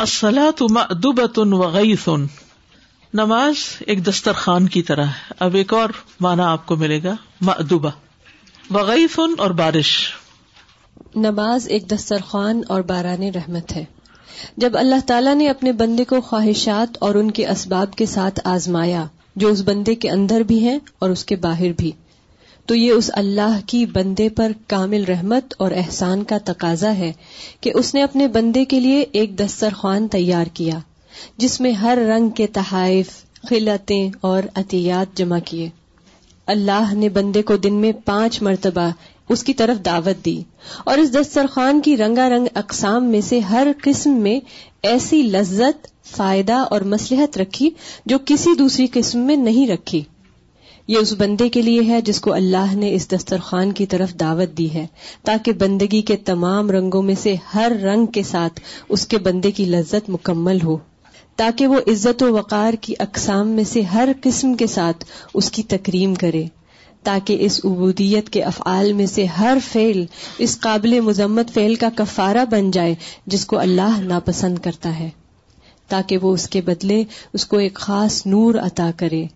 السلاۃ مأدبۃ وغیث نماز ایک دسترخوان کی طرح ہے۔ اب ایک اور معنی آپ کو ملے گا، مأدبہ۔ وغیث اور بارش۔ نماز ایک دسترخوان اور باران رحمت ہے۔ جب اللہ تعالیٰ نے اپنے بندے کو خواہشات اور ان کے اسباب کے ساتھ آزمایا، جو اس بندے کے اندر بھی ہیں اور اس کے باہر بھی۔ تو یہ اس اللہ کی بندے پر کامل رحمت اور احسان کا تقاضا ہے کہ اس نے اپنے بندے کے لیے ایک دسترخوان تیار کیا، جس میں ہر رنگ کے تحائف، خلتیں اور عطیات جمع کیے۔ اللہ نے بندے کو دن میں پانچ مرتبہ اس کی طرف دعوت دی اور اس دسترخوان کی رنگا رنگ اقسام میں سے ہر قسم میں ایسی لذت، فائدہ اور مسلحت رکھی جو کسی دوسری قسم میں نہیں رکھی۔ یہ اس بندے کے لیے ہے جس کو اللہ نے اس دسترخوان کی طرف دعوت دی ہے، تاکہ بندگی کے تمام رنگوں میں سے ہر رنگ کے ساتھ اس کے بندے کی لذت مکمل ہو، تاکہ وہ عزت و وقار کی اقسام میں سے ہر قسم کے ساتھ اس کی تکریم کرے، تاکہ اس عبودیت کے افعال میں سے ہر فعل اس قابل مذمت فعل کا کفارہ بن جائے جس کو اللہ ناپسند کرتا ہے، تاکہ وہ اس کے بدلے اس کو ایک خاص نور عطا کرے۔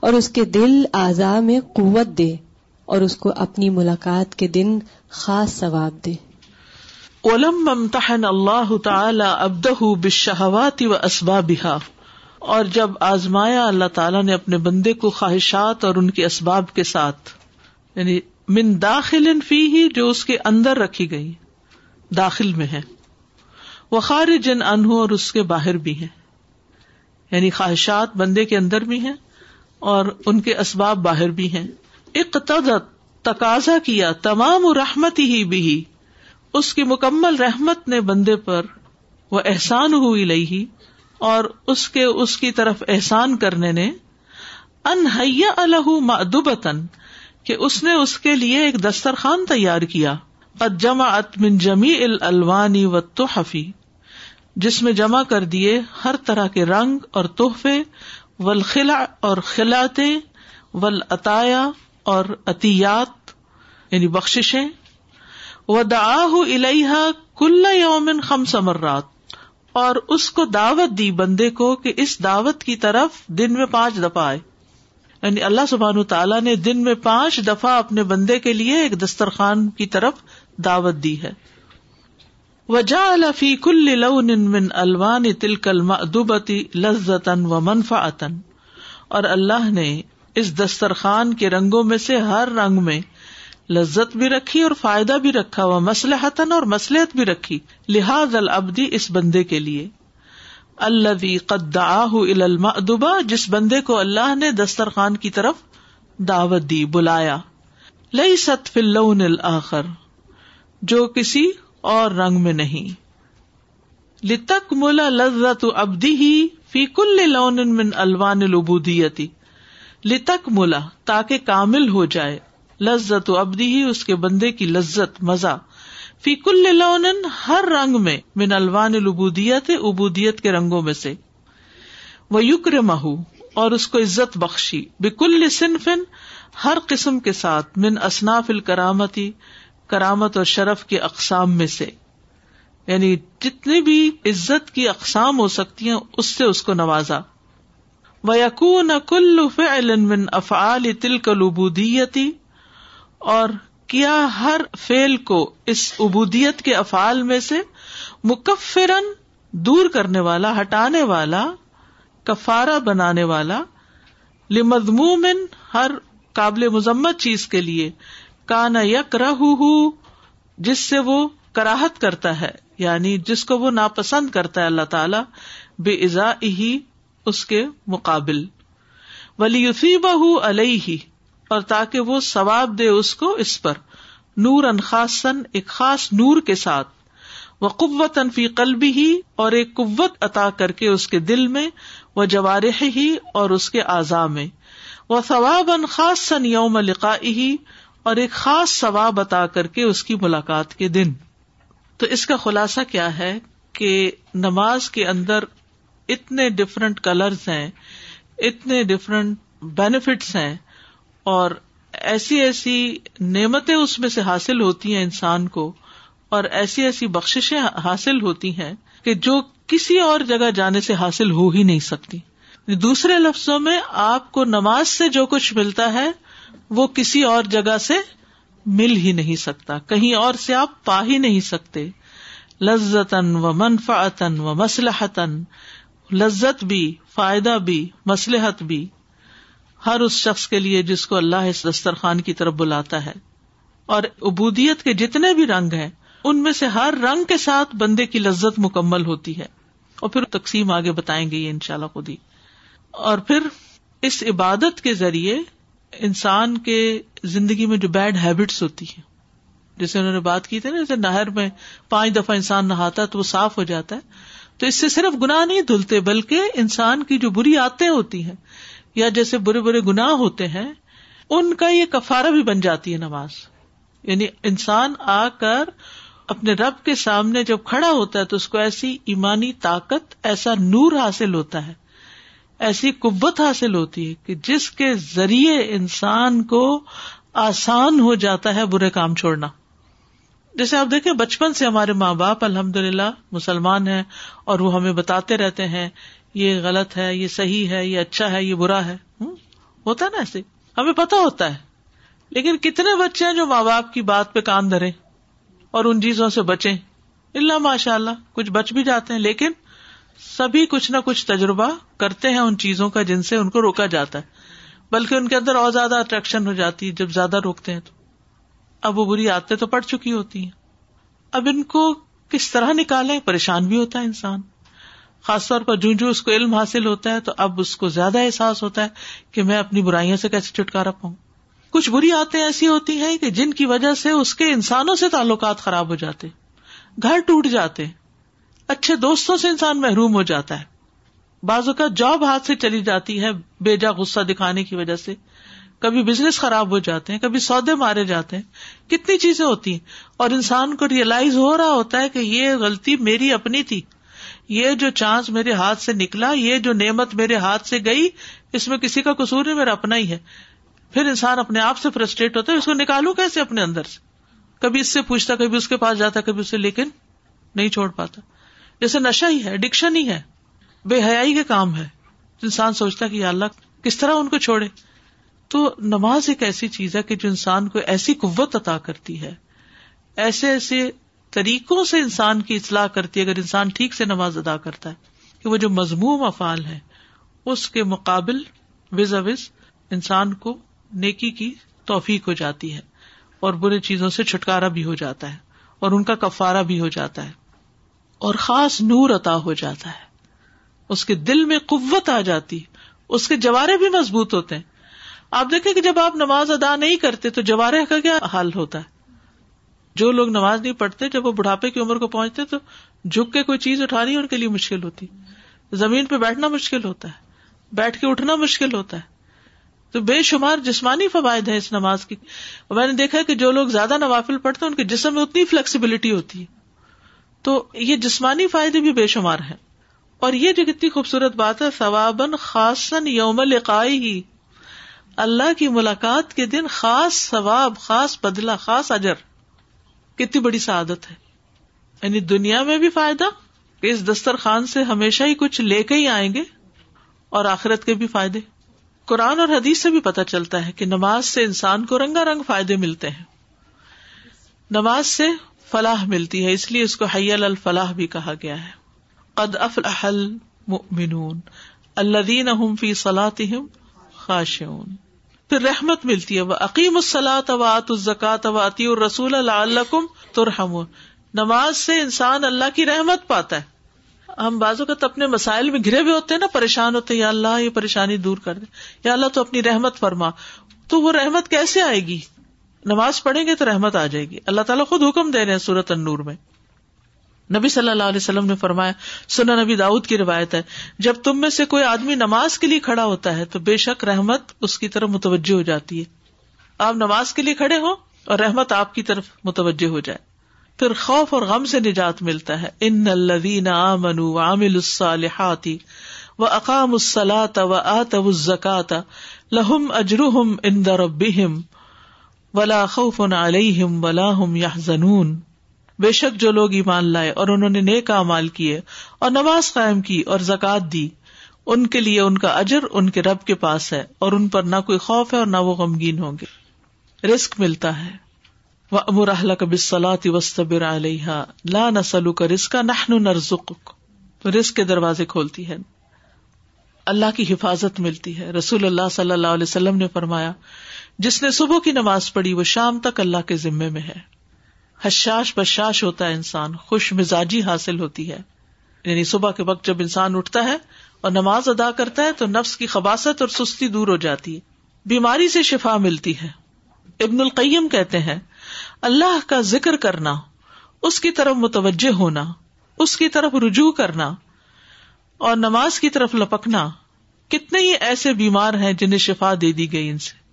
اور اس کے دل اعضاء میں قوت دے اور اس کو اپنی ملاقات کے دن خاص ثواب دے۔ اولم ممتحن اللہ تعالی ابدہ بشہوات و اسبابها اور جب آزمایا اللہ تعالیٰ نے اپنے بندے کو خواہشات اور ان کے اسباب کے ساتھ یعنی من داخل فی ہی جو اس کے اندر رکھی گئی، داخل میں ہے۔ وہ خارج ان انہوں اور اس کے باہر بھی ہیں۔ یعنی خواہشات بندے کے اندر بھی ہیں اور ان کے اسباب باہر بھی ہیں۔ اقتدت تقاضا کیا، تمام رحمت ہی بھی اس کی مکمل رحمت نے بندے پر وہ احسان ہوئی لئی ہی اور اس کے اس کی طرف احسان کرنے نے انہیا الح مدبتن کہ اس نے اس کے لیے ایک دسترخوان تیار کیا۔ جمع من جمی الوانی و تحفی جس میں جمع کر دیے ہر طرح کے رنگ اور تحفے ولخلا اور خلاتے ول عطایا اور عطیات یعنی بخشیں و دا الحا کل یومن خم سمرات اور اس کو دعوت دی بندے کو کہ اس دعوت کی طرف دن میں پانچ دفعہ آئے۔ یعنی اللہ سبحان تعالیٰ نے دن میں پانچ دفعہ اپنے بندے کے لیے ایک دسترخوان کی طرف دعوت دی ہے۔ وجا الفی کل من الوان تلکل مدوبتی لذتن و منفا اور اللہ نے اس دسترخوان کے رنگوں میں سے ہر رنگ میں لذت بھی رکھی اور فائدہ بھی رکھا وہ مسلحتن اور مسلحت بھی رکھی لحاظ العبدی اس بندے کے لیے۔ اللہ قدبا جس بندے کو اللہ نے دسترخوان کی طرف دعوت دی، بلایا۔ لئی ست فلون الآخر، جو کسی اور رنگ میں نہیں۔ لتک ملا لذت ابدی ہی فی کل لون من الوان العبودیتی لتک ملا تاکہ کامل ہو جائے۔ لذت ابدی ہی اس کے بندے کی لذت، مزہ۔ فی کل لون، ہر رنگ میں، من الوان العبودیت ابودیت کے رنگوں میں سے۔ وہ یوکر مہو اور اس کو عزت بخشی۔ بکل صنفن ہر قسم کے ساتھ، من اصناف الکرامتی کرامت اور شرف کے اقسام میں سے۔ یعنی جتنی بھی عزت کی اقسام ہو سکتی ہیں، اس سے اس کو نوازا۔ وہ یقون کل فعل من افعال تلک العبودیتی اور کیا ہر فیل کو اس ابودیت کے افعال میں سے مکفرن دور کرنے والا، ہٹانے والا کفارا بنانے والا لمضموم ہر قابل مذمت چیز کے لیے۔ کانا یک رہ جس سے وہ کراہت کرتا ہے یعنی جس کو وہ ناپسند کرتا ہے اللہ تعالی بے ازا ہی اس کے مقابل۔ ولی بہ علیہ اور تاکہ وہ ثواب دے اس کو اس پر۔ نور ان خاصن ایک خاص نور کے ساتھ۔ وہ قوت انفی قلبی ہی اور ایک قوت عطا کر کے اس کے دل میں۔ وہ جوارح ہی اور اس کے اعضاء میں۔ وہ ثواب ان خاص سن یوم لقائی اور ایک خاص ثواب عطا کر کے اس کی ملاقات کے دن۔ تو اس کا خلاصہ کیا ہے کہ نماز کے اندر اتنے ڈفرنٹ کلرز ہیں، اتنے ڈفرنٹ بینیفٹس ہیں اور ایسی ایسی نعمتیں اس میں سے حاصل ہوتی ہیں انسان کو اور ایسی ایسی بخشیں حاصل ہوتی ہیں کہ جو کسی اور جگہ جانے سے حاصل ہو ہی نہیں سکتی۔ دوسرے لفظوں میں آپ کو نماز سے جو کچھ ملتا ہے وہ کسی اور جگہ سے مل ہی نہیں سکتا، کہیں اور سے آپ پا ہی نہیں سکتے۔ لذتن و منفعتن و مسلحتن لذت بھی، فائدہ بھی مسلحت بھی۔ ہر اس شخص کے لیے جس کو اللہ اس دسترخوان کی طرف بلاتا ہے۔ اور ابودیت کے جتنے بھی رنگ ہیں، ان میں سے ہر رنگ کے ساتھ بندے کی لذت مکمل ہوتی ہے۔ اور پھر تقسیم آگے بتائیں گے یہ ان شاء اللہ خود ہی۔ اور پھر اس عبادت کے ذریعے انسان کے زندگی میں جو بیڈ ہیبٹس ہوتی ہیں، جیسے انہوں نے بات کی تھی نا، جیسے نہر میں پانچ دفعہ انسان نہاتا ہے تو وہ صاف ہو جاتا ہے۔ تو اس سے صرف گناہ نہیں دھلتے، بلکہ انسان کی جو بری آتے ہوتی ہیں یا جیسے برے برے گناہ ہوتے ہیں، ان کا یہ کفارہ بھی بن جاتی ہے نماز۔ یعنی انسان آ کر اپنے رب کے سامنے جب کھڑا ہوتا ہے تو اس کو ایسی ایمانی طاقت، ایسا نور حاصل ہوتا ہے۔ ایسی قوت حاصل ہوتی ہے کہ جس کے ذریعے انسان کو آسان ہو جاتا ہے برے کام چھوڑنا۔ جیسے آپ دیکھیں، بچپن سے ہمارے ماں باپ الحمد للہ مسلمان ہیں اور وہ ہمیں بتاتے رہتے ہیں، یہ غلط ہے، یہ صحیح ہے، یہ اچھا ہے، یہ برا ہے۔ ہوتا ہے نا ایسے؟ ہمیں پتا ہوتا ہے۔ لیکن کتنے بچے ہیں جو ماں باپ کی بات پہ کان دھرے اور ان چیزوں سے بچے اللہ ماشاء اللہ کچھ بچ بھی جاتے ہیں، لیکن سبھی کچھ نہ کچھ تجربہ کرتے ہیں ان چیزوں کا جن سے ان کو روکا جاتا ہے۔ بلکہ ان کے اندر اور زیادہ اٹریکشن ہو جاتی ہے جب زیادہ روکتے ہیں تو۔ اب وہ بری عادتیں تو پڑ چکی ہوتی ہیں۔ اب ان کو کس طرح نکالے پریشان بھی ہوتا ہے انسان۔ خاص طور پر جو جو اس کو علم حاصل ہوتا ہے تو اب اس کو زیادہ احساس ہوتا ہے کہ میں اپنی برائیوں سے کیسے چھٹکارا پاؤں۔ کچھ بری آتے ایسی ہوتی ہیں کہ جن کی وجہ سے اس کے انسانوں سے تعلقات خراب ہو جاتے، گھر ٹوٹ جاتے اچھے دوستوں سے انسان محروم ہو جاتا ہے۔ بازو کا جاب ہاتھ سے چلی جاتی ہے بے جا غصہ دکھانے کی وجہ سے۔ کبھی بزنس خراب ہو جاتے ہیں، کبھی سودے مارے جاتے ہیں۔ کتنی چیزیں ہوتی ہیں۔ اور انسان کو ریئلائز ہو رہا ہوتا ہے کہ یہ غلطی میری اپنی تھی۔ یہ جو چانس میرے ہاتھ سے نکلا، یہ جو نعمت میرے ہاتھ سے گئی، اس میں کسی کا قصور نہیں، میرا اپنا ہی ہے۔ پھر انسان اپنے آپ سے فرسٹریٹ ہوتا ہے، اس کو نکالو کیسے اپنے اندر سے؟ کبھی اس سے پوچھتا، کبھی اس کے پاس جاتا، کبھی اسے لیکن نہیں چھوڑ پاتا۔ جیسے نشا ہی ہے اڈکشن ہی ہے۔ بے حیائی کے کام ہے۔ انسان سوچتا کہ اللہ، کس طرح ان کو چھوڑے؟ تو نماز ایک ایسی چیز ہے کہ جو انسان کو ایسی قوت عطا کرتی ہے۔ ایسے ایسے طریقوں سے انسان کی اصلاح کرتی ہے، اگر انسان ٹھیک سے نماز ادا کرتا ہے کہ وہ جو مضموم افعال ہے اس کے مقابل وز اوز انسان کو نیکی کی توفیق ہو جاتی ہے اور برے چیزوں سے چھٹکارا بھی ہو جاتا ہے اور ان کا کفارا بھی ہو جاتا ہے۔ اور خاص نور عطا ہو جاتا ہے۔ اس کے دل میں قوت آ جاتی، اس کے جوارے بھی مضبوط ہوتے ہیں۔ آپ دیکھیں کہ جب آپ نماز ادا نہیں کرتے تو جوارے کا کیا حال ہوتا ہے؟ جو لوگ نماز نہیں پڑھتے، جب وہ بڑھاپے کی عمر کو پہنچتے تو جھک کے کوئی چیز اٹھانی ان کے لیے مشکل ہوتی۔ زمین پہ بیٹھنا مشکل ہوتا ہے، بیٹھ کے اٹھنا مشکل ہوتا ہے۔ تو بے شمار جسمانی فوائد ہے اس نماز کی۔ میں نے دیکھا کہ جو لوگ زیادہ نوافل پڑھتے ہیں، ان کے جسم میں اتنی فلیکسیبلٹی ہوتی ہے۔ تو یہ جسمانی فائدے بھی بے شمار ہے اور یہ جو کتنی خوبصورت بات ہے ثوابن خاصن یوم لقائی ہی اللہ کی ملاقات کے دن خاص ثواب، خاص بدلا خاص اجر۔ کتنی بڑی سعادت ہے۔ یعنی دنیا میں بھی فائدہ کہ اس دسترخوان سے ہمیشہ ہی کچھ لے کے ہی آئیں گے، اور آخرت کے بھی فائدے۔ قرآن اور حدیث سے بھی پتا چلتا ہے کہ نماز سے انسان کو رنگا رنگ فائدے ملتے ہیں۔ نماز سے فلاح ملتی ہے، اس لیے اس کو حیل الفلاح بھی کہا گیا ہے۔ قد افلح المؤمنون الذین هم فی صلاتهم خاشعون۔ پھر رحمت ملتی ہے وہ عقیم السلاۃ و آت الزکات و الرسول اللہ ترحم نماز سے انسان اللہ کی رحمت پاتا ہے۔ ہم بازو کا تو اپنے مسائل میں گرے ہوئے ہوتے ہیں نا، پریشان ہوتے یا اللہ یہ پریشانی دور کر دے، یا اللہ تو اپنی رحمت فرما۔ تو وہ رحمت کیسے آئے گی؟ نماز پڑھیں گے تو رحمت آ جائے گی۔ اللہ تعالیٰ خود حکم دے رہے ہیں سورت النور میں۔ نبی صلی اللہ علیہ وسلم نے فرمایا سنا نبی داؤد کی روایت ہے، جب تم میں سے کوئی آدمی نماز کے لیے کھڑا ہوتا ہے تو بے شک رحمت اس کی طرف متوجہ ہو جاتی ہے۔ آپ نماز کے لیے کھڑے ہو اور رحمت آپ کی طرف متوجہ ہو جائے۔ پھر خوف اور غم سے نجات ملتا ہے۔ ان الدین عامن عامل الصالحاتی و اقام السلاط و آت الزکات لہم اجرحم ان دربہم ولا خوف علیہم ولا ہم یا بے شک جو لوگ ایمان لائے اور انہوں نے نیک امال کیے اور نماز قائم کی اور زکات دی، ان کے لیے ان کا اجر ان کے رب کے پاس ہے اور ان پر نہ کوئی خوف ہے اور نہ وہ غمگین ہوں گے۔ رسک ملتا ہے۔ وہ امر کبلاتی وسطبر علیہ لا نسلو کا رسک نہ نرزق رسک کے دروازے کھولتی ہے اللہ کی حفاظت ملتی ہے۔ رسول اللہ صلی اللہ علیہ وسلم نے فرمایا جس نے صبح کی نماز پڑھی، وہ شام تک اللہ کے ذمے میں ہے۔ حشاش بشاش ہوتا ہے انسان، خوش مزاجی حاصل ہوتی ہے۔ یعنی صبح کے وقت جب انسان اٹھتا ہے اور نماز ادا کرتا ہے، تو نفس کی خباست اور سستی دور ہو جاتی ہے۔ بیماری سے شفا ملتی ہے۔ ابن القیم کہتے ہیں، اللہ کا ذکر کرنا، اس کی طرف متوجہ ہونا، اس کی طرف رجوع کرنا اور نماز کی طرف لپکنا، کتنے ہی ایسے بیمار ہیں جنہیں شفا دے دی گئی ان سے۔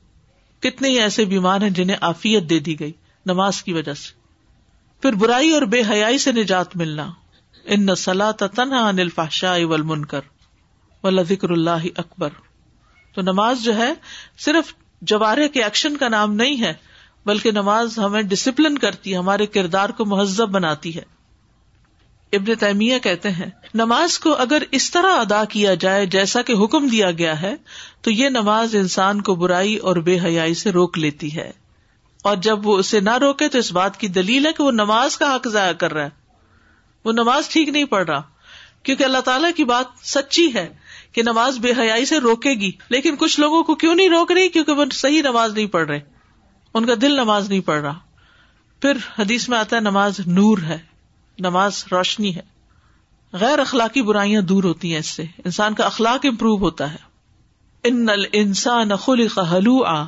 کتنے ہی ایسے بیمار ہیں جنہیں آفیت دے دی گئی نماز کی وجہ سے۔ پھر برائی اور بے حیائی سے نجات ملنا۔ ان نسلا تنہا انل فاشا ول منکر و ذکر اللہ اکبر۔ تو نماز جو ہے صرف جوارے کے ایکشن کا نام نہیں ہے، بلکہ نماز ہمیں ڈسپلن کرتی ہے، ہمارے کردار کو مہذب بناتی ہے۔ ابن تیمیہ کہتے ہیں، نماز کو اگر اس طرح ادا کیا جائے جیسا کہ حکم دیا گیا ہے، تو یہ نماز انسان کو برائی اور بے حیائی سے روک لیتی ہے۔ اور جب وہ اسے نہ روکے تو اس بات کی دلیل ہے کہ وہ نماز کا حق ضائع کر رہا ہے۔ وہ نماز ٹھیک نہیں پڑھ رہا۔ کیونکہ اللہ تعالیٰ کی بات سچی ہے کہ نماز بے حیائی سے روکے گی، لیکن کچھ لوگوں کو کیوں نہیں روک رہی؟ کیونکہ وہ صحیح نماز نہیں پڑھ رہے۔ ان کا دل نماز نہیں پڑھ رہا۔ پھر حدیث میں آتا ہے، نماز نور ہے۔ نماز روشنی ہے۔ غیر اخلاقی برائیاں دور ہوتی ہیں اس سے۔ انسان کا اخلاق امپروو ہوتا ہے۔ ان انسان خلق حلوعا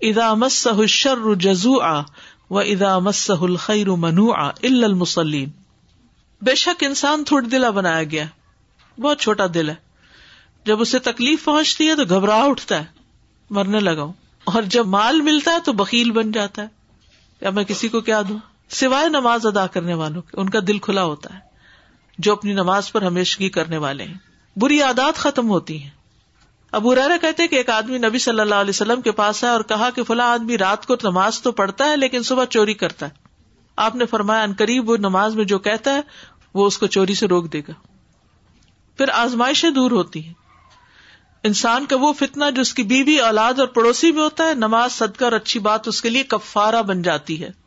اذا مسه الشر جزوعا و اذا مسه الخير منوعا الا المصلين بے شک انسان تھوڑ دلا بنایا گیا۔ بہت چھوٹا دل ہے۔ جب اسے تکلیف پہنچتی ہے تو گھبراہ اٹھتا ہے۔ مرنے لگا اور جب مال ملتا ہے تو بکیل بن جاتا ہے۔ یا میں کسی کو کیا دوں؟ سوائے نماز ادا کرنے والوں کے، ان کا دل کھلا ہوتا ہے، جو اپنی نماز پر ہمیشگی کرنے والے ہیں۔ بری عادات ختم ہوتی ہیں۔ ابو ریرا کہتے کہ ایک آدمی نبی صلی اللہ علیہ وسلم کے پاس ہے اور کہا کہ فلاں آدمی رات کو نماز تو پڑھتا ہے لیکن صبح چوری کرتا ہے۔ آپ نے فرمایا، ان قریب وہ نماز میں جو کہتا ہے، وہ اس کو چوری سے روک دے گا۔ پھر آزمائشیں دور ہوتی ہیں۔ انسان کا وہ فتنا جو اس کی بیوی، اولاد اور پڑوسی میں ہوتا ہے، نماز صدقہ اور اچھی بات اس کے لیے کفارہ بن جاتی ہے۔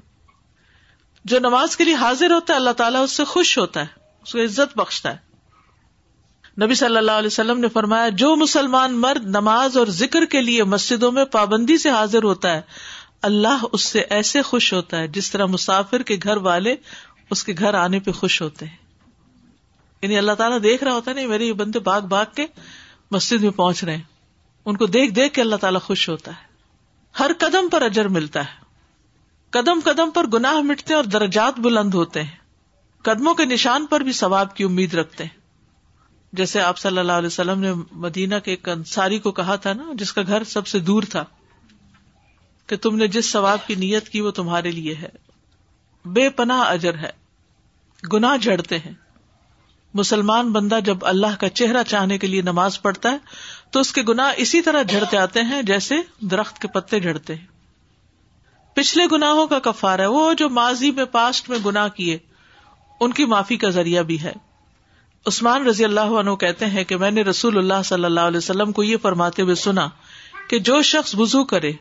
جو نماز کے لیے حاضر ہوتا ہے، اللہ تعالیٰ اس سے خوش ہوتا ہے، اس کو عزت بخشتا ہے۔ نبی صلی اللہ علیہ وسلم نے فرمایا، جو مسلمان مرد نماز اور ذکر کے لیے مسجدوں میں پابندی سے حاضر ہوتا ہے، اللہ اس سے ایسے خوش ہوتا ہے، جس طرح مسافر کے گھر والے اس کے گھر آنے پہ خوش ہوتے ہیں۔ یعنی اللہ تعالیٰ دیکھ رہا ہوتا ہے، نہیں، میرے یہ بندے باغ باغ کے مسجد میں پہنچ رہے ہیں۔ ان کو دیکھ دیکھ کے اللہ تعالیٰ خوش ہوتا ہے۔ ہر قدم پر اجر ملتا ہے۔ قدم قدم پر گناہ مٹتے اور درجات بلند ہوتے ہیں۔ قدموں کے نشان پر بھی ثواب کی امید رکھتے ہیں۔ جیسے آپ صلی اللہ علیہ وسلم نے مدینہ کے ایک انصاری کو کہا تھا نا، جس کا گھر سب سے دور تھا، کہ تم نے جس ثواب کی نیت کی وہ تمہارے لیے ہے۔ بے پناہ اجر ہے۔ گناہ جڑتے ہیں۔ مسلمان بندہ جب اللہ کا چہرہ چاہنے کے لیے نماز پڑھتا ہے، تو اس کے گناہ اسی طرح جھڑتے آتے ہیں جیسے درخت کے پتے جھڑتے ہیں۔ پچھلے گناہوں کا کفار ہے۔ وہ جو ماضی میں پاسٹ میں گناہ کیے، ان کی معافی کا ذریعہ بھی ہے۔ عثمان رضی اللہ عنہ کہتے ہیں کہ میں نے رسول اللہ صلی اللہ علیہ وسلم کو یہ فرماتے ہوئے سنا کہ جو شخص وزو کرے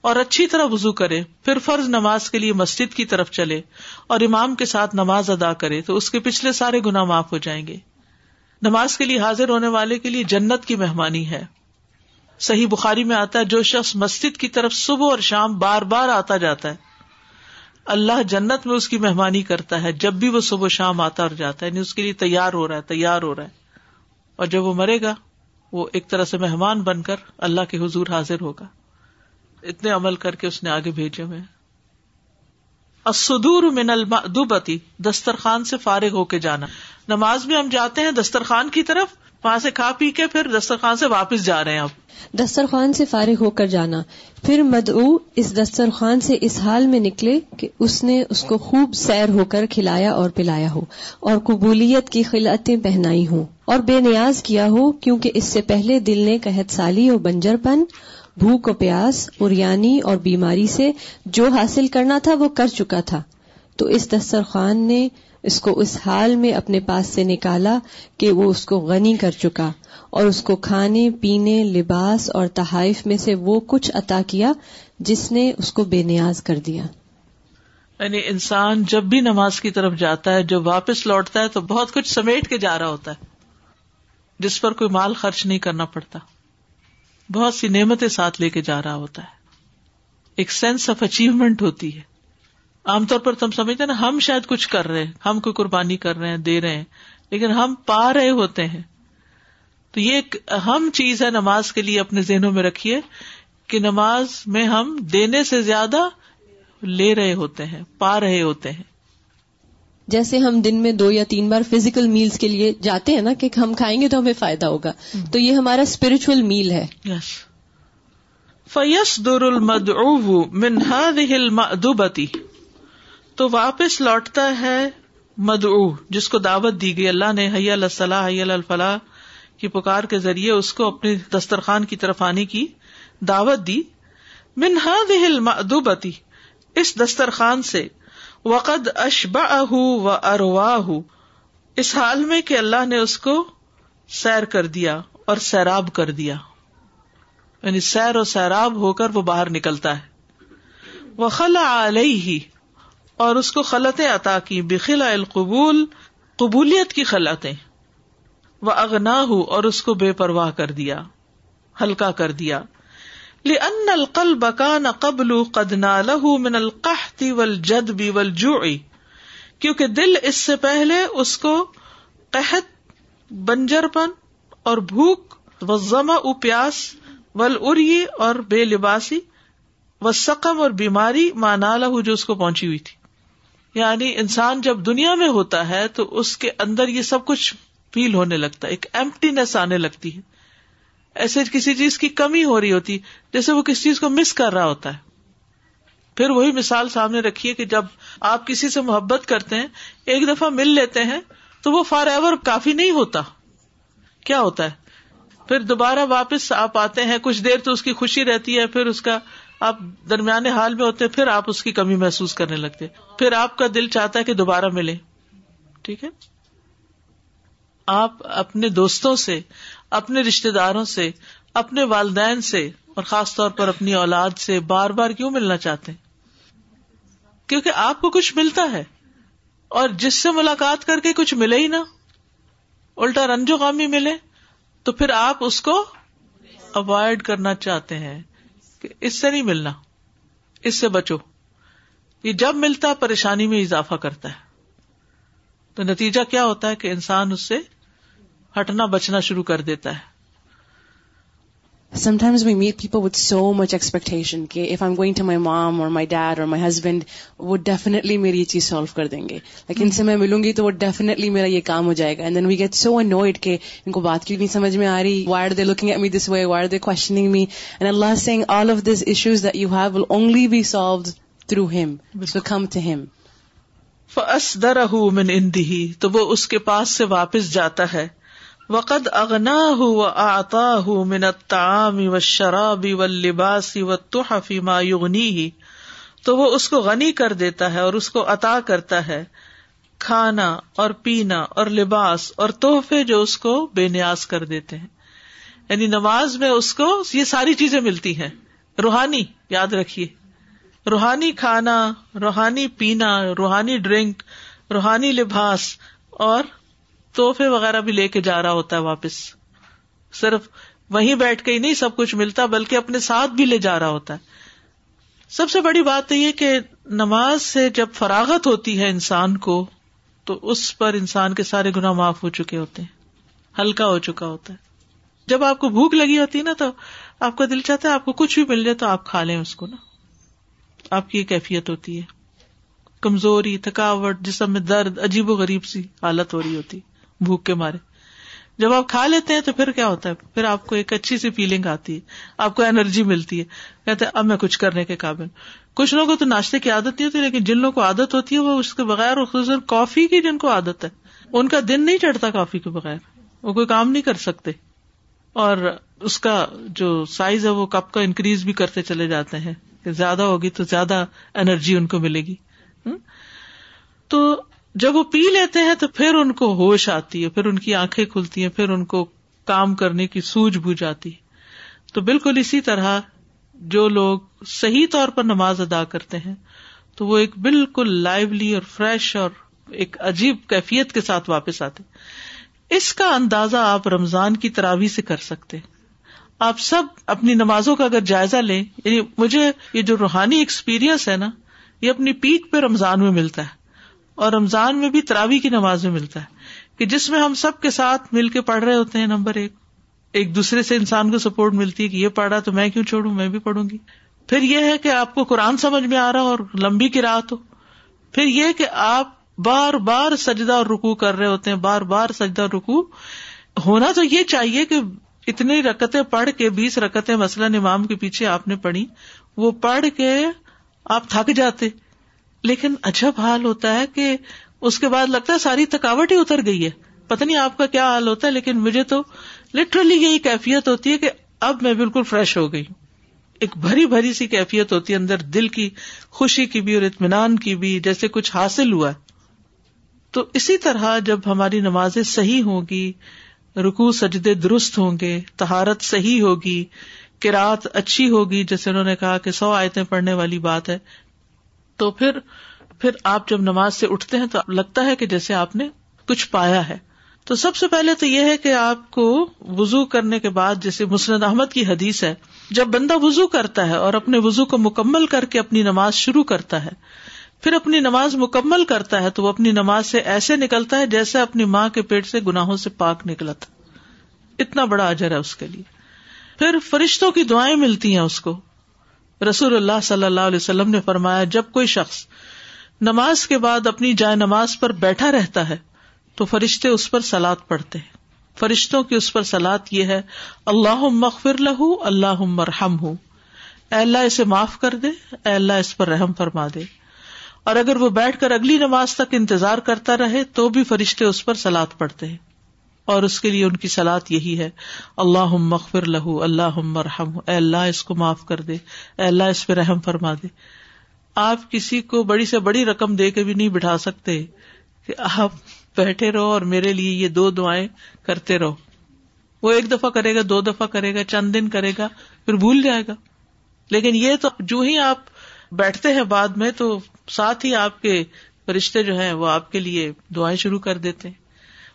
اور اچھی طرح وزو کرے، پھر فرض نماز کے لیے مسجد کی طرف چلے اور امام کے ساتھ نماز ادا کرے، تو اس کے پچھلے سارے گنا معاف ہو جائیں گے۔ نماز کے لیے حاضر ہونے والے کے لیے جنت کی مہمانی ہے۔ صحیح بخاری میں آتا ہے، جو شخص مسجد کی طرف صبح اور شام بار بار آتا جاتا ہے، اللہ جنت میں اس کی مہمانی کرتا ہے، جب بھی وہ صبح شام آتا اور جاتا ہے یعنی اس کے لیے تیار ہو رہا ہے، تیار ہو رہا ہے۔ اور جب وہ مرے گا، وہ ایک طرح سے مہمان بن کر اللہ کے حضور حاضر ہوگا۔ اتنے عمل کر کے اس نے آگے بھیجے ہوئے من المدوبتی دسترخوان سے فارغ ہو کے جانا۔ نماز میں ہم جاتے ہیں دسترخوان کی طرف وہاں سے کھا پی کے پھر دسترخوان سے واپس جا رہے ہیں اب دسترخوان سے فارغ ہو کر جانا۔ پھر مدعو اس دسترخوان سے اس حال میں نکلے کہ اس نے اس کو خوب سیر ہو کر کھلایا اور پلایا ہو اور قبولیت کی خلعتیں پہنائی ہوں اور بے نیاز کیا ہو کیونکہ اس سے پہلے دل نے قحط سالی اور بنجر پن، بھوک و پیاس اریانی اور بیماری سے جو حاصل کرنا تھا وہ کر چکا تھا۔ تو اس دسترخوان نے اس کو اس حال میں اپنے پاس سے نکالا کہ وہ اس کو غنی کر چکا اور اس کو کھانے، پینے، لباس اور تحائف میں سے وہ کچھ عطا کیا جس نے اس کو بے نیاز کر دیا۔ یعنی انسان جب بھی نماز کی طرف جاتا ہے، جب واپس لوٹتا ہے تو بہت کچھ سمیٹ کے جا رہا ہوتا ہے، جس پر کوئی مال خرچ نہیں کرنا پڑتا۔ بہت سی نعمتیں ساتھ لے کے جا رہا ہوتا ہے۔ ایک سینس آف اچیومنٹ ہوتی ہے۔ عام طور پر تم سمجھتے نا ہم شاید کچھ کر رہے ہیں ہم کوئی قربانی کر رہے ہیں دے رہے ہیں لیکن ہم پا رہے ہوتے ہیں۔ تو یہ ایک اہم چیز ہے نماز کے لیے اپنے ذہنوں میں رکھیے کہ نماز میں ہم دینے سے زیادہ لے رہے ہوتے ہیں پا رہے ہوتے ہیں۔ جیسے ہم دن میں دو یا تین بار فزیکل میلز کے لیے جاتے ہیں نا کہ ہم کھائیں گے تو ہمیں فائدہ ہوگا۔ تو یہ ہمارا اسپرچل میل ہے۔ یس فیس در المد منہا المدوبتی تو واپس لوٹتا ہے مدعو، جس کو دعوت دی گئی اللہ نے، حی الصلاح، حی الفلاح کی پکار کے ذریعے اس کو اپنے دسترخوان کی طرف آنے کی دعوت دی۔ منہا دل مدوبتی اس دسترخوان سے، وقد اشبا و ارواہ اس حال میں کہ اللہ نے اس کو سیر کر دیا اور سیراب کر دیا۔ یعنی سیر و سیراب ہو کر وہ باہر نکلتا ہے۔ وہ خلا علیہ اور اس کو خلطیں عطا کی بخلا القبول، قبولیت کی خلطیں۔ وہ اغنا اور اس کو بے پرواہ کر دیا، ہلکا کر دیا۔ لأن القلب كان قبل قد ناله من القحط والجدب والجوع کیونکہ دل اس سے پہلے اس کو قحط بنجر پن اور بھوک و زما پیاس ول اور بے لباسی و سقم اور بیماری مانا لہو جو اس کو پہنچی ہوئی تھی۔ یعنی انسان جب دنیا میں ہوتا ہے تو اس کے اندر یہ سب کچھ فیل ہونے لگتا ہے، ایک ایمٹینس آنے لگتی ہے۔ ایسے کسی چیز کی کمی ہو رہی ہوتی، جیسے وہ کسی چیز کو مس کر رہا ہوتا ہے۔ پھر وہی مثال سامنے رکھیے کہ جب آپ کسی سے محبت کرتے ہیں، ایک دفعہ مل لیتے ہیں تو وہ فار ایور کافی نہیں ہوتا۔ کیا ہوتا ہے؟ پھر دوبارہ واپس آپ آتے ہیں، کچھ دیر تو اس کی خوشی رہتی ہے، پھر اس کا آپ درمیانے حال میں ہوتے، پھر آپ اس کی کمی محسوس کرنے لگتے۔ پھر آپ کا دل چاہتا ہے کہ دوبارہ ملے ٹھیک ہے؟ آپ اپنے دوستوں سے، اپنے رشتے داروں سے، اپنے والدین سے، اور خاص طور پر اپنی اولاد سے بار بار کیوں ملنا چاہتے ہیں؟ کیونکہ آپ کو کچھ ملتا ہے، اور جس سے ملاقات کر کے کچھ ملے ہی نا الٹا رنجو غامی ملے، تو پھر آپ اس کو اوائڈ کرنا چاہتے ہیں۔ کہ اس سے نہیں ملنا، اس سے بچو۔ یہ جب ملتا ہے پریشانی میں اضافہ کرتا ہے۔ تو نتیجہ کیا ہوتا ہے کہ انسان اس سے ہٹنا، بچنا شروع کر دیتا ہے۔ Sometimes we meet people with so much expectation کہ if I going to my mom اور مائی ڈیڈ اور مائی ہسبینڈ وہ ڈیفینیٹلی میری یہ چیز سالو کر دیں گے. لیکن ان سے میں ملوں گی تو وہ ڈیفینیٹلی میرا یہ کام ہو جائے گا. And then we get so annoyed کہ ان کو بات کیوں نہیں سمجھ میں آ رہی? Why are they looking at me this way why are they questioning me and اللہ سنگ all of this issues that you have will only be solve through him so come to ہم فَأَصْدَرَهُ مِنْ إِنْدِهِ تو وہ اس کے پاس سے واپس جاتا ہے. وقد اغنا ہُو آتا ہُ منت تعام و شرابی و لباسی و تحفی ما یغنی ہی تو وہ اس کو غنی کر دیتا ہے اور اس کو عطا کرتا ہے، کھانا اور پینا اور لباس اور تحفے جو اس کو بے نیاز کر دیتے ہیں۔ یعنی نماز میں اس کو یہ ساری چیزیں ملتی ہیں۔ روحانی، یاد رکھیے۔ روحانی کھانا، روحانی پینا، روحانی ڈرنک، روحانی لباس اور تحفے وغیرہ بھی لے کے جا رہا ہوتا ہے واپس۔ صرف وہیں بیٹھ کے ہی نہیں سب کچھ ملتا، بلکہ اپنے ساتھ بھی لے جا رہا ہوتا ہے۔ سب سے بڑی بات یہ کہ نماز سے جب فراغت ہوتی ہے انسان کو، تو اس پر انسان کے سارے گنا معاف ہو چکے ہوتے ہیں، ہلکا ہو چکا ہوتا ہے۔ جب آپ کو بھوک لگی ہوتی ہے نا، تو آپ کا دل چاہتا ہے آپ کو کچھ بھی مل جائے تو آپ کھا لیں اس کو نا۔ آپ کی کیفیت ہوتی ہے۔ کمزوری، تھکاوٹ، جسم میں درد، عجیب و غریب سی حالت ہو رہی ہوتی۔ بھوک کے مارے۔ جب آپ کھا لیتے ہیں تو پھر کیا ہوتا ہے؟ پھر آپ کو ایک اچھی سی فیلنگ آتی ہے۔ آپ کو انرجی ملتی ہے۔ کہتے اب میں کچھ کرنے کے قابل۔ کچھ لوگوں کو تو ناشتے کی عادت نہیں ہوتی، لیکن جن لوگوں کو عادت ہوتی ہے، وہ اس کے بغیر خصوصاً کافی کی جن کو عادت ہے، ان کا دن نہیں چڑھتا کافی کے بغیر۔ وہ کوئی کام نہیں کر سکتے۔ اور اس کا جو سائز ہے، وہ کپ کا انکریز بھی کرتے چلے جاتے ہیں۔ کہ زیادہ ہوگی تو زیادہ انرجی ان کو ملے گی۔ تو جب وہ پی لیتے ہیں تو پھر ان کو ہوش آتی ہے، پھر ان کی آنکھیں کھلتی ہیں، پھر ان کو کام کرنے کی سوج بوجھ آتی تو بالکل اسی طرح جو لوگ صحیح طور پر نماز ادا کرتے ہیں، تو وہ ایک بالکل لائولی اور فریش اور ایک عجیب کیفیت کے ساتھ واپس آتے اس کا اندازہ آپ رمضان کی تراوی سے کر سکتے آپ سب اپنی نمازوں کا اگر جائزہ لیں یعنی مجھے یہ جو روحانی ایکسپیرئنس ہے نا، یہ اپنی پیک پہ رمضان میں ملتا ہے۔ اور رمضان میں بھی تراوی کی نماز میں ملتا ہے کہ جس میں ہم سب کے ساتھ مل کے پڑھ رہے ہوتے ہیں، نمبر ایک۔ ایک دوسرے سے انسان کو سپورٹ ملتی ہے کہ یہ پڑھ رہا تو میں کیوں چھوڑوں، میں بھی پڑھوں گی۔ پھر یہ ہے کہ آپ کو قرآن سمجھ میں آ رہا اور لمبی کی رات ہو۔ پھر یہ کہ آپ بار بار سجدہ اور رکو کر رہے ہوتے ہیں، بار بار سجدہ رکو ہونا تو یہ چاہیے کہ اتنی رکتیں پڑھ کے بیس رکتیں، مثلاً امام کے پیچھے آپ نے پڑھی، وہ پڑھ کے آپ تھک جاتے۔ لیکن اچھا حال ہوتا ہے کہ اس کے بعد لگتا ہے ساری تھکاوٹ ہی اتر گئی ہے۔ پتہ نہیں آپ کا کیا حال ہوتا ہے، لیکن مجھے تو لٹرلی یہی کیفیت ہوتی ہے کہ اب میں بالکل فریش ہو گئی ہوں۔ ایک بھری بھری سی کیفیت ہوتی ہے، اندر دل کی خوشی کی بھی اور اطمینان کی بھی، جیسے کچھ حاصل ہوا ہے۔ تو اسی طرح جب ہماری نمازیں صحیح ہوگی رکو سجدے درست ہوں گے تہارت صحیح ہوگی کراط اچھی ہوگی، جیسے انہوں نے کہا کہ سو آیتیں پڑھنے والی بات ہے تو پھر پھر آپ جب نماز سے اٹھتے ہیں تو لگتا ہے کہ جیسے آپ نے کچھ پایا ہے۔ تو سب سے پہلے تو یہ ہے کہ آپ کو وزو کرنے کے بعد جیسے مسند احمد کی حدیث ہے، جب بندہ وزو کرتا ہے اور اپنے وزو کو مکمل کر کے اپنی نماز شروع کرتا ہے، پھر اپنی نماز مکمل کرتا ہے تو وہ اپنی نماز سے ایسے نکلتا ہے جیسے اپنی ماں کے پیٹ سے گناہوں سے پاک نکلا تھا۔ اتنا بڑا اجر ہے اس کے لیے۔ پھر فرشتوں کی دعائیں ملتی ہیں اس کو۔ رسول اللہ صلی اللہ علیہ وسلم نے فرمایا، جب کوئی شخص نماز کے بعد اپنی جائے نماز پر بیٹھا رہتا ہے، تو فرشتے اس پر سلاد پڑھتے ہیں۔ فرشتوں کی اس پر سلاد یہ ہے اللہ مغفر لہو اللہ مرحم ہوں اے اللہ، اسے معاف کر دے، اے اللہ، اس پر رحم فرما دے۔ اور اگر وہ بیٹھ کر اگلی نماز تک انتظار کرتا رہے، تو بھی فرشتے اس پر سلاد پڑھتے ہیں۔ اور اس کے لیے ان کی سلاد یہی ہے۔ اللہ مغفر لہو اللہ مرحم اے اللہ اس کو معاف کر دے، اے اللہ اس پہ رحم فرما دے۔ آپ کسی کو بڑی سے بڑی رقم دے کے بھی نہیں بٹھا سکتے کہ آپ بیٹھے رہو اور میرے لیے یہ دو دعائیں کرتے رہو۔ وہ ایک دفعہ کرے گا، دو دفعہ کرے گا، چند دن کرے گا، پھر بھول جائے گا۔ لیکن یہ تو جو ہی آپ بیٹھتے ہیں بعد میں تو ساتھ ہی آپ کے فرشتے جو ہیں وہ آپ کے لیے دعائیں شروع کر دیتے ہیں۔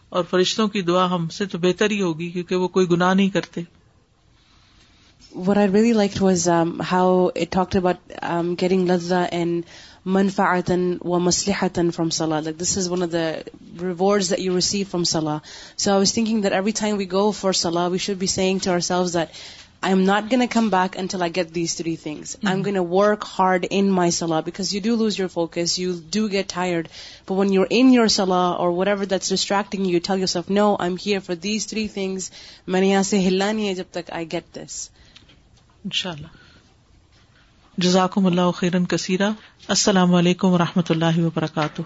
اور فرشتوں کی دعا ہم سے تو بہتر ہی ہوگی کیونکہ وہ کوئی گناہ نہیں کرتے۔ What I we like was how it talk about getting attack about I'm caring منفاً from salah like this is one of the reward that you receive from salah so I was thinking that every time we go for salah we should be saying to us that I'm not gonna come back I get these three things I'm gonna work hard in my salah because you do lose your focus you do get hired on your in your salah or whatever that's distracting you tell yourself no I'm here for these three things میں نے یہاں سے ہلانا ہے جب تک I get this ان جزاک اللہ خیرن کثیرہ السلام علیکم و رحمۃ اللہ وبرکاتہ